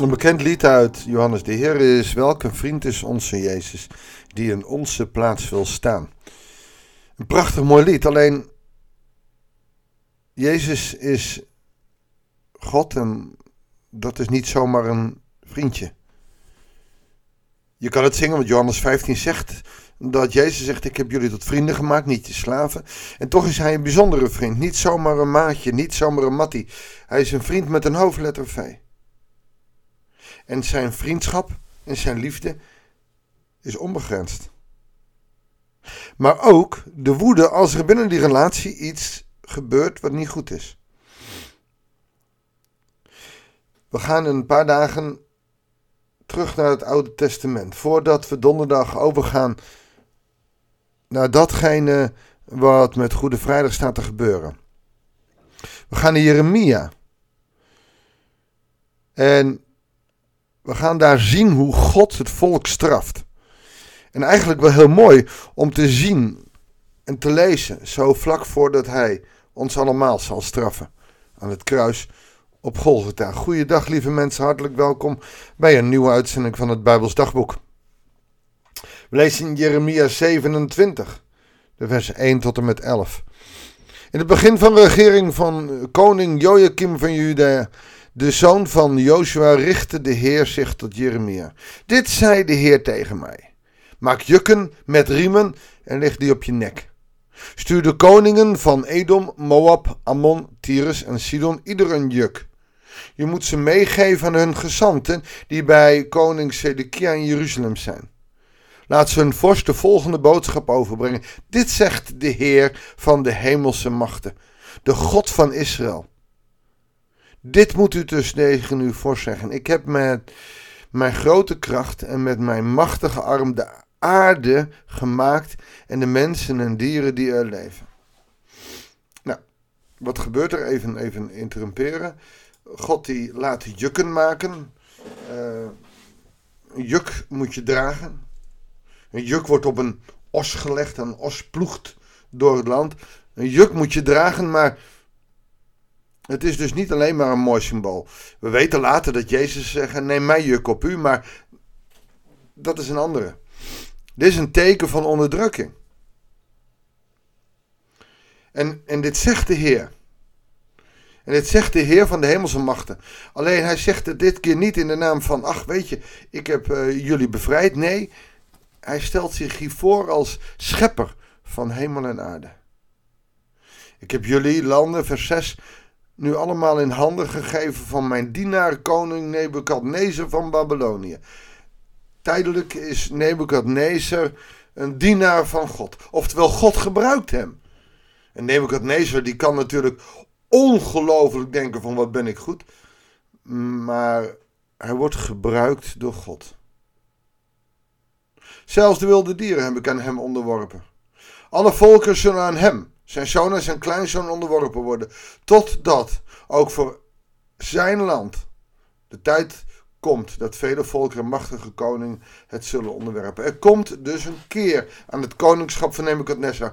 Een bekend lied uit Johannes de Heer is: Welke vriend is onze Jezus, die in onze plaats wil staan? Een prachtig mooi lied, alleen Jezus is God en dat is niet zomaar een vriendje. Je kan het zingen, want Johannes 15 zegt dat Jezus zegt: Ik heb jullie tot vrienden gemaakt, niet je slaven. En toch is hij een bijzondere vriend. Niet zomaar een maatje, niet zomaar een mattie. Hij is een vriend met een hoofdletter V. En zijn vriendschap en zijn liefde is onbegrensd. Maar ook de woede als er binnen die relatie iets gebeurt wat niet goed is. We gaan een paar dagen terug naar het Oude Testament. Voordat we donderdag overgaan naar datgene wat met Goede Vrijdag staat te gebeuren. We gaan naar Jeremia. En we gaan daar zien hoe God het volk straft. En eigenlijk wel heel mooi om te zien en te lezen, zo vlak voordat hij ons allemaal zal straffen aan het kruis op Golgotha. Goeiedag lieve mensen, hartelijk welkom bij een nieuwe uitzending van het Bijbels Dagboek. We lezen in Jeremia 27, de vers 1 tot en met 11. In het begin van de regering van koning Joachim van Judea, de zoon van Joshua, richtte de Heer zich tot Jeremia. Dit zei de Heer tegen mij. Maak jukken met riemen en leg die op je nek. Stuur de koningen van Edom, Moab, Ammon, Tyrus en Sidon ieder een juk. Je moet ze meegeven aan hun gezanten die bij koning Sedekia in Jeruzalem zijn. Laat ze hun vorst de volgende boodschap overbrengen. Dit zegt de Heer van de hemelse machten, de God van Israël. Dit moet u dus tegen uw vorst zeggen. Ik heb met mijn grote kracht en met mijn machtige arm de aarde gemaakt en de mensen en dieren die er leven. Nou, wat gebeurt er? Even, even interrumperen. God die laat jukken maken. Uh, een juk moet je dragen. Een juk wordt op een os gelegd, een os ploegt door het land. Een juk moet je dragen, maar het is dus niet alleen maar een mooi symbool. We weten later dat Jezus zegt: neem mijn juk op u, maar dat is een andere. Dit is een teken van onderdrukking. En, en dit zegt de Heer. En dit zegt de Heer van de hemelse machten. Alleen hij zegt het dit keer niet in de naam van, ach weet je, ik heb uh, jullie bevrijd. Nee, hij stelt zich hier voor als schepper van hemel en aarde. Ik heb jullie landen, vers 6, nu allemaal in handen gegeven van mijn dienaar koning Nebukadnezar van Babylonië. Tijdelijk is Nebukadnezar een dienaar van God. Oftewel, God gebruikt hem. En Nebukadnezar die kan natuurlijk ongelooflijk denken van wat ben ik goed. Maar hij wordt gebruikt door God. Zelfs de wilde dieren hebben aan hem onderworpen. Alle volken zullen aan hem, zijn zoon en zijn kleinzoon onderworpen worden. Totdat ook voor zijn land de tijd komt dat vele volken en machtige koning het zullen onderwerpen. Er komt dus een keer aan het koningschap van Nebuchadnezzar.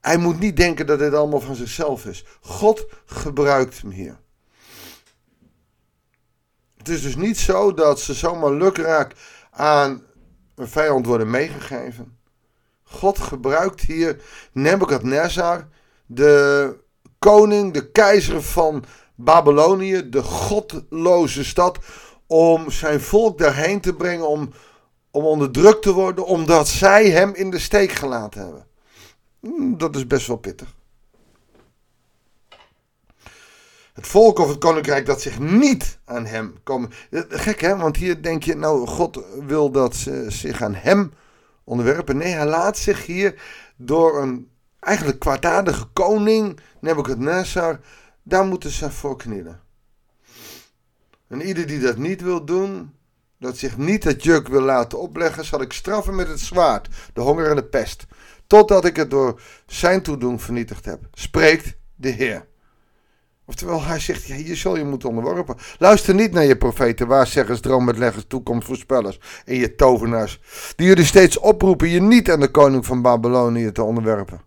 Hij moet niet denken dat dit allemaal van zichzelf is. God gebruikt hem hier. Het is dus niet zo dat ze zomaar lukraak aan een vijand worden meegegeven. God gebruikt hier Nebuchadnezzar, de koning, de keizer van Babylonië, de godloze stad, om zijn volk daarheen te brengen, om, om onderdrukt te worden, omdat zij hem in de steek gelaten hebben. Hmm, dat is best wel pittig. Het volk of het koninkrijk dat zich niet aan hem komen. Gek hè, want hier denk je, nou, God wil dat ze zich aan hem onderwerpen. Nee, hij laat zich hier door een eigenlijk kwaadaardige koning, Nebuchadnezzar, daar moeten ze voor knielen. En ieder die dat niet wil doen, dat zich niet het juk wil laten opleggen, zal ik straffen met het zwaard, de honger en de pest, totdat ik het door zijn toedoen vernietigd heb, spreekt de Heer. Oftewel, hij zegt, ja, je zal je moeten onderworpen. Luister niet naar je profeten, waarzeggers, droommetleggers, toekomstvoorspellers en je tovenaars, die jullie steeds oproepen je niet aan de koning van Babylonië te onderwerpen.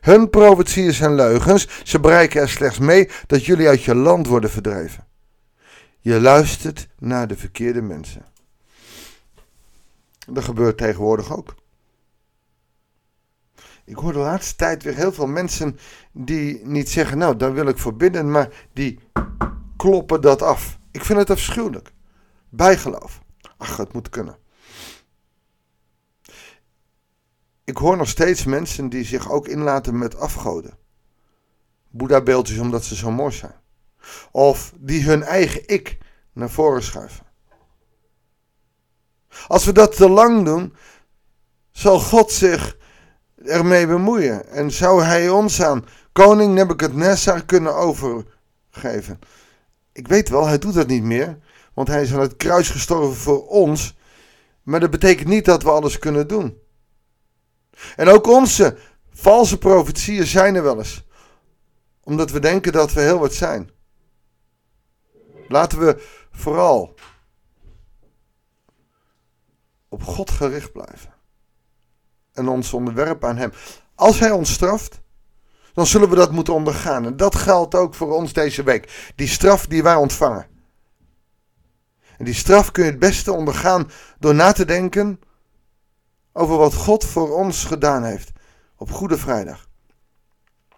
Hun profetieën zijn leugens, ze bereiken er slechts mee dat jullie uit je land worden verdreven. Je luistert naar de verkeerde mensen. Dat gebeurt tegenwoordig ook. Ik hoor de laatste tijd weer heel veel mensen die niet zeggen, nou, daar wil ik voor bidden, maar die kloppen dat af. Ik vind het afschuwelijk. Bijgeloof. Ach, het moet kunnen. Ik hoor nog steeds mensen die zich ook inlaten met afgoden. Boeddha-beeldjes omdat ze zo mooi zijn. Of die hun eigen ik naar voren schuiven. Als we dat te lang doen, zal God zich ermee bemoeien. En zou hij ons aan koning Nebuchadnezzar kunnen overgeven. Ik weet wel, hij doet dat niet meer. Want hij is aan het kruis gestorven voor ons. Maar dat betekent niet dat we alles kunnen doen. En ook onze valse profetieën zijn er wel eens. Omdat we denken dat we heel wat zijn. Laten we vooral op God gericht blijven. En ons onderwerpen aan Hem. Als Hij ons straft, dan zullen we dat moeten ondergaan. En dat geldt ook voor ons deze week. Die straf die wij ontvangen. En die straf kun je het beste ondergaan door na te denken over wat God voor ons gedaan heeft op Goede Vrijdag.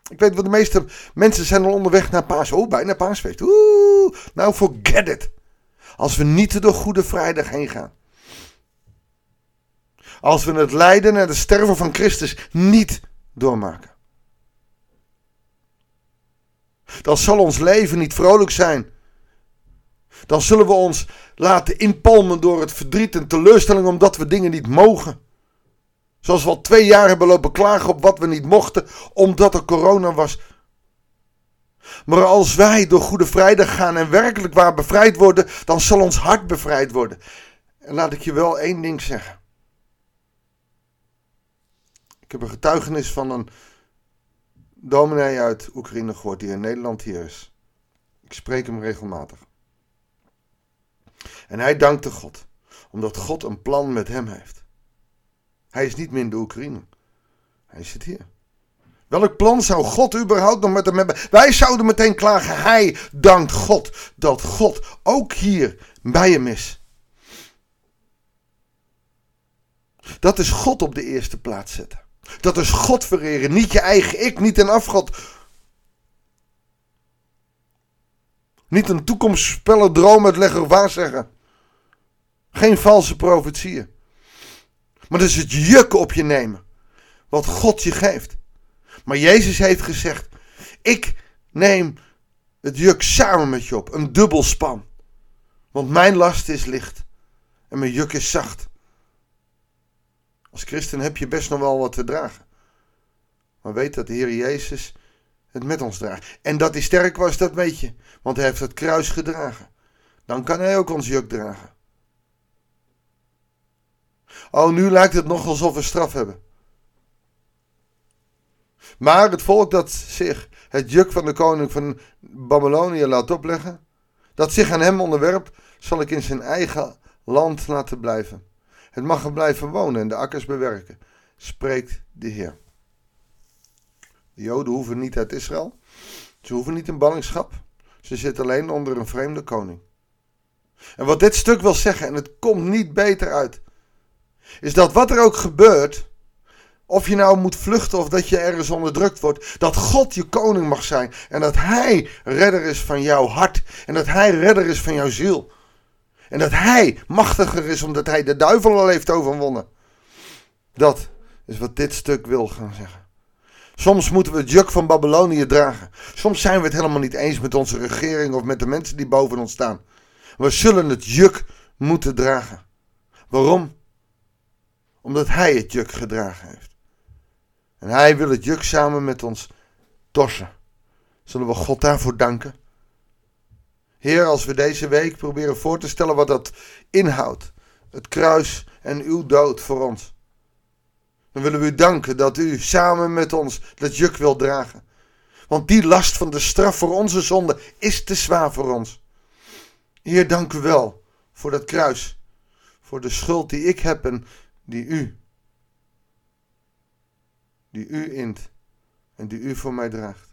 Ik weet wat de meeste mensen zijn al onderweg naar Paas. Oh, bijna Paasfeest. Oeh, nou forget it. Als we niet door Goede Vrijdag heen gaan. Als we het lijden en het sterven van Christus niet doormaken. Dan zal ons leven niet vrolijk zijn. Dan zullen we ons laten inpalmen door het verdriet en teleurstelling omdat we dingen niet mogen. Zoals we al twee jaar hebben lopen klagen op wat we niet mochten, omdat er corona was. Maar als wij door Goede Vrijdag gaan en werkelijk waar bevrijd worden, dan zal ons hart bevrijd worden. En laat ik je wel één ding zeggen. Ik heb een getuigenis van een dominee uit Oekraïne gehoord die in Nederland hier is. Ik spreek hem regelmatig. En hij dankte God, omdat God een plan met hem heeft. Hij is niet meer in de Oekraïne. Hij zit hier. Welk plan zou God überhaupt nog met hem hebben? Wij zouden meteen klagen. Hij dankt God dat God ook hier bij hem is. Dat is God op de eerste plaats zetten. Dat is God vereren, niet je eigen ik, niet een afgod. Niet een toekomstspeller, droomuitlegger, waarzeggen. Geen valse profetieën. Maar dat is het juk op je nemen. Wat God je geeft. Maar Jezus heeft gezegd: Ik neem het juk samen met je op. Een dubbel span. Want mijn last is licht. En mijn juk is zacht. Als christen heb je best nog wel wat te dragen. Maar weet dat de Heer Jezus het met ons draagt. En dat hij sterk was, dat weet je. Want hij heeft het kruis gedragen. Dan kan hij ook ons juk dragen. Oh, nu lijkt het nog alsof we straf hebben. Maar het volk dat zich het juk van de koning van Babylonië laat opleggen, dat zich aan hem onderwerpt, zal ik in zijn eigen land laten blijven. Het mag er blijven wonen en de akkers bewerken, spreekt de Heer. De Joden hoeven niet uit Israël. Ze hoeven niet in ballingschap. Ze zitten alleen onder een vreemde koning. En wat dit stuk wil zeggen, en het komt niet beter uit, is dat wat er ook gebeurt, of je nou moet vluchten of dat je ergens onderdrukt wordt, dat God je koning mag zijn en dat Hij redder is van jouw hart en dat Hij redder is van jouw ziel. En dat Hij machtiger is omdat Hij de duivel al heeft overwonnen. Dat is wat dit stuk wil gaan zeggen. Soms moeten we het juk van Babylonië dragen. Soms zijn we het helemaal niet eens met onze regering of met de mensen die boven ons staan. We zullen het juk moeten dragen. Waarom? Omdat Hij het juk gedragen heeft. En Hij wil het juk samen met ons torsen. Zullen we God daarvoor danken? Heer, als we deze week proberen voor te stellen wat dat inhoudt. Het kruis en uw dood voor ons. Dan willen we u danken dat u samen met ons dat juk wil dragen. Want die last van de straf voor onze zonde is te zwaar voor ons. Heer, dank u wel voor dat kruis. Voor de schuld die ik heb en die u. Die u int en die u voor mij draagt.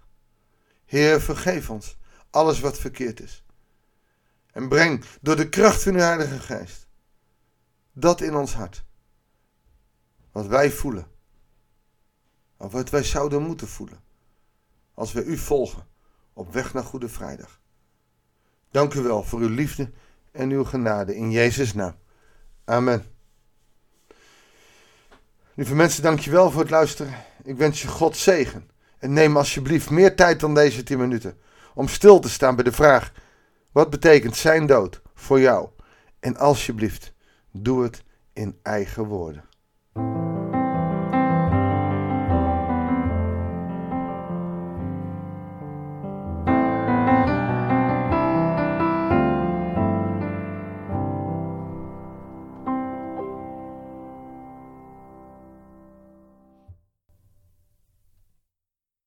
Heer, vergeef ons alles wat verkeerd is. En breng door de kracht van uw Heilige Geest dat in ons hart. Wat wij voelen. Of wat wij zouden moeten voelen. Als we u volgen op weg naar Goede Vrijdag. Dank u wel voor uw liefde en uw genade in Jezus' naam. Amen. Lieve mensen, dank je wel voor het luisteren. Ik wens je God zegen. En neem alsjeblieft meer tijd dan deze 10 minuten om stil te staan bij de vraag: wat betekent zijn dood voor jou? En alsjeblieft, doe het in eigen woorden.